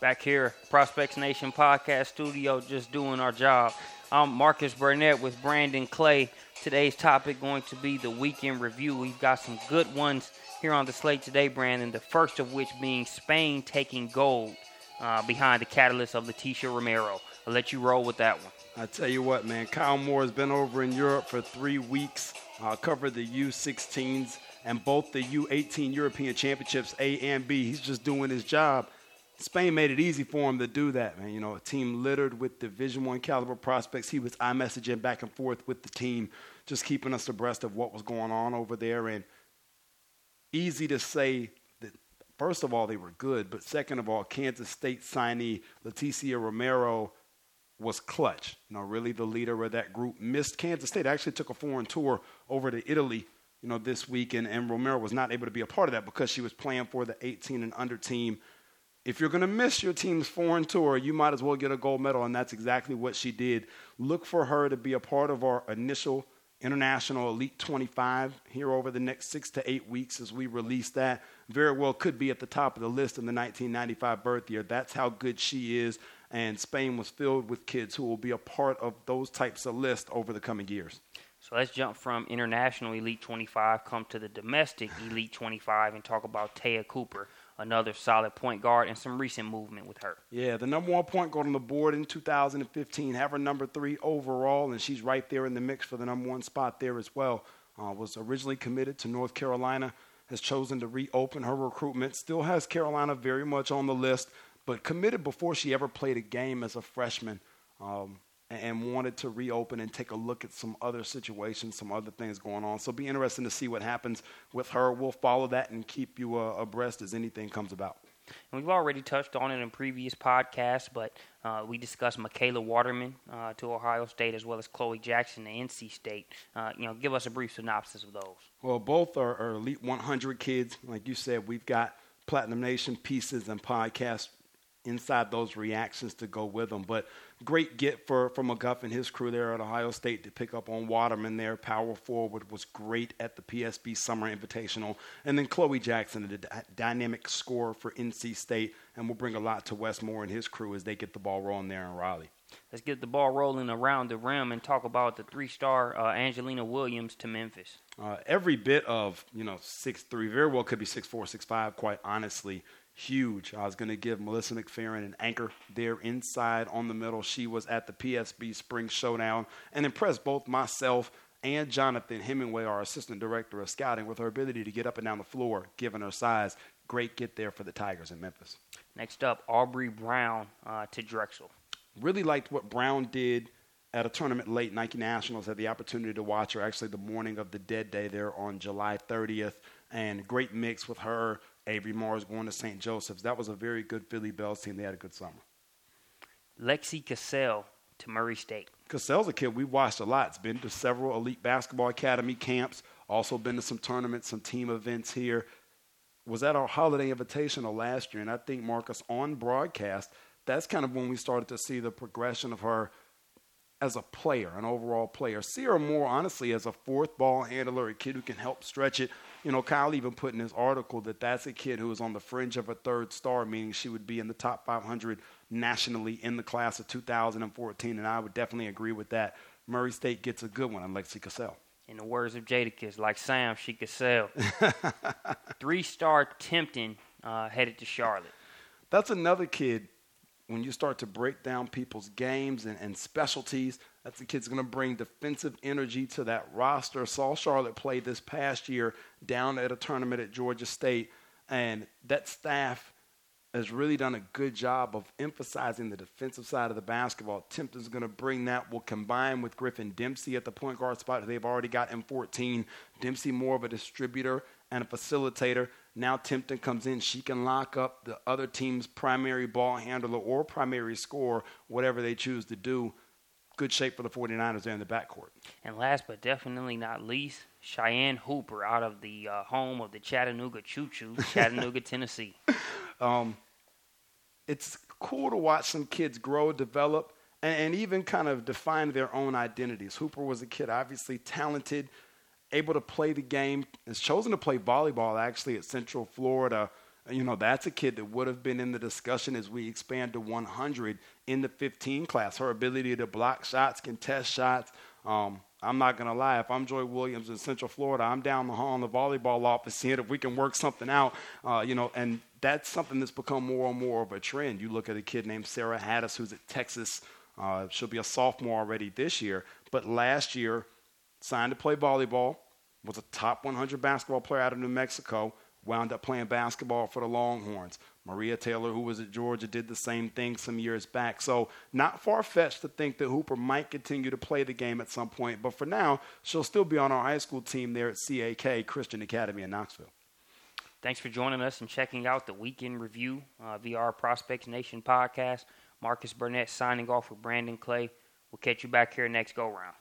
back here, Prospects Nation Podcast Studio, just doing our job. I'm Marcus Burnett with Brandon Clay. Today's topic going to be the Week in Review. We've got some good ones here on the slate today, Brandon. The first of which being Spain taking gold uh, behind the catalyst of Leticia Romero. I'll let you roll with that one. I tell you what, man, Kyle Moore has been over in Europe for three weeks, uh, covered the U16s and both the U18 European Championships, A and B. He's just doing his job. Spain made it easy for him to do that, man. You know, a team littered with Division One caliber prospects. He was I messaging back and forth with the team, just keeping us abreast of what was going on over there. And easy to say that, first of all, they were good, but second of all, Kansas State signee Leticia Romero was clutch. You know, really the leader of that group. Missed Kansas State. Actually took a foreign tour over to Italy, you know, this week, and, and Romero was not able to be a part of that because she was playing for the 18 and under team if you're going to miss your team's foreign tour, you might as well get a gold medal, and that's exactly what she did. Look for her to be a part of our initial International Elite 25 here over the next six to eight weeks as we release that. Very well could be at the top of the list in the 1995 birth year. That's how good she is. And Spain was filled with kids who will be a part of those types of lists over the coming years. So let's jump from International Elite 25, come to the domestic Elite 25, and talk about Te'a Cooper another solid point guard and some recent movement with her. Yeah, the number one point guard on the board in 2015, have her number three overall, and she's right there in the mix for the number one spot there as well. Uh, was originally committed to North Carolina, has chosen to reopen her recruitment, still has Carolina very much on the list, but committed before she ever played a game as a freshman. Um, and wanted to reopen and take a look at some other situations, some other things going on. So be interesting to see what happens with her. We'll follow that and keep you uh, abreast as anything comes about. And we've already touched on it in previous podcasts, but uh, we discussed Makayla Waterman uh, to Ohio State as well as Chloe Jackson to NC State. Uh, you know, give us a brief synopsis of those. Well, both are, are Elite 100 kids. Like you said, we've got Platinum Nation pieces and podcasts inside those reactions to go with them. But great get for, for McGuff and his crew there at Ohio State to pick up on Waterman there. Power forward was great at the PSB Summer Invitational. And then Chloe Jackson, the d- dynamic scorer for NC State, and will bring a lot to Wes Moore and his crew as they get the ball rolling there in Raleigh. Let's get the ball rolling around the rim and talk about the three-star uh, Angelina Williams to Memphis. Uh, every bit of you know six three, very well could be six four, six five. Quite honestly, huge. I was going to give Melissa McFerrin an anchor there inside on the middle. She was at the PSB Spring Showdown and impressed both myself and Jonathan Hemingway, our assistant director of scouting, with her ability to get up and down the floor, given her size. Great get there for the Tigers in Memphis. Next up, Aubrey Brown uh, to Drexel. Really liked what Brown did at a tournament late Nike Nationals. Had the opportunity to watch her actually the morning of the dead day there on July 30th, and great mix with her Avery Morris going to St. Joseph's. That was a very good Philly Bells team. They had a good summer. Lexi Cassell to Murray State. Cassell's a kid we watched a lot. It's been to several elite basketball academy camps. Also been to some tournaments, some team events here. Was at our holiday invitational last year, and I think Marcus on broadcast. That's kind of when we started to see the progression of her as a player, an overall player. See her more honestly as a fourth ball handler, a kid who can help stretch it. You know, Kyle even put in his article that that's a kid who was on the fringe of a third star, meaning she would be in the top 500 nationally in the class of 2014, and I would definitely agree with that. Murray State gets a good one, on Lexi Cassell. In the words of Jadakiss, like Sam, she could sell. Three-star Timpton uh, headed to Charlotte. That's another kid when you start to break down people's games and, and specialties, that's the kid's going to bring defensive energy to that roster. Saw Charlotte play this past year down at a tournament at Georgia State, and that staff has really done a good job of emphasizing the defensive side of the basketball. Timpton's going to bring that. Will combine with Griffin Dempsey at the point guard spot. They've already got M14. Dempsey more of a distributor and a facilitator. Now Timpton comes in. She can lock up the other team's primary ball handler or primary scorer, whatever they choose to do. Good shape for the 49ers there in the backcourt. And last but definitely not least, Cheyenne Hooper out of the uh, home of the Chattanooga Choo Choo, Chattanooga, Tennessee. Um, it's cool to watch some kids grow, develop, and, and even kind of define their own identities. Hooper was a kid, obviously talented, able to play the game, has chosen to play volleyball actually at Central Florida you know, that's a kid that would have been in the discussion as we expand to 100 in the 15 class. Her ability to block shots, contest shots. Um, I'm not going to lie. If I'm Joi Williams in Central Florida, I'm down the hall in the volleyball office seeing if we can work something out. Uh, you know, and that's something that's become more and more of a trend. You look at a kid named Sara Hattis, who's at Texas. Uh, she'll be a sophomore already this year, but last year signed to play volleyball. Was a top 100 basketball player out of New Mexico wound up playing basketball for the Longhorns. Maria Taylor, who was at Georgia, did the same thing some years back. So, not far fetched to think that Hooper might continue to play the game at some point. But for now, she'll still be on our high school team there at CAK, Christian Academy in Knoxville. Thanks for joining us and checking out the Week in Review uh, our Prospects Nation podcast. Marcus Burnett signing off with Brandon Clay. We'll catch you back here next go round.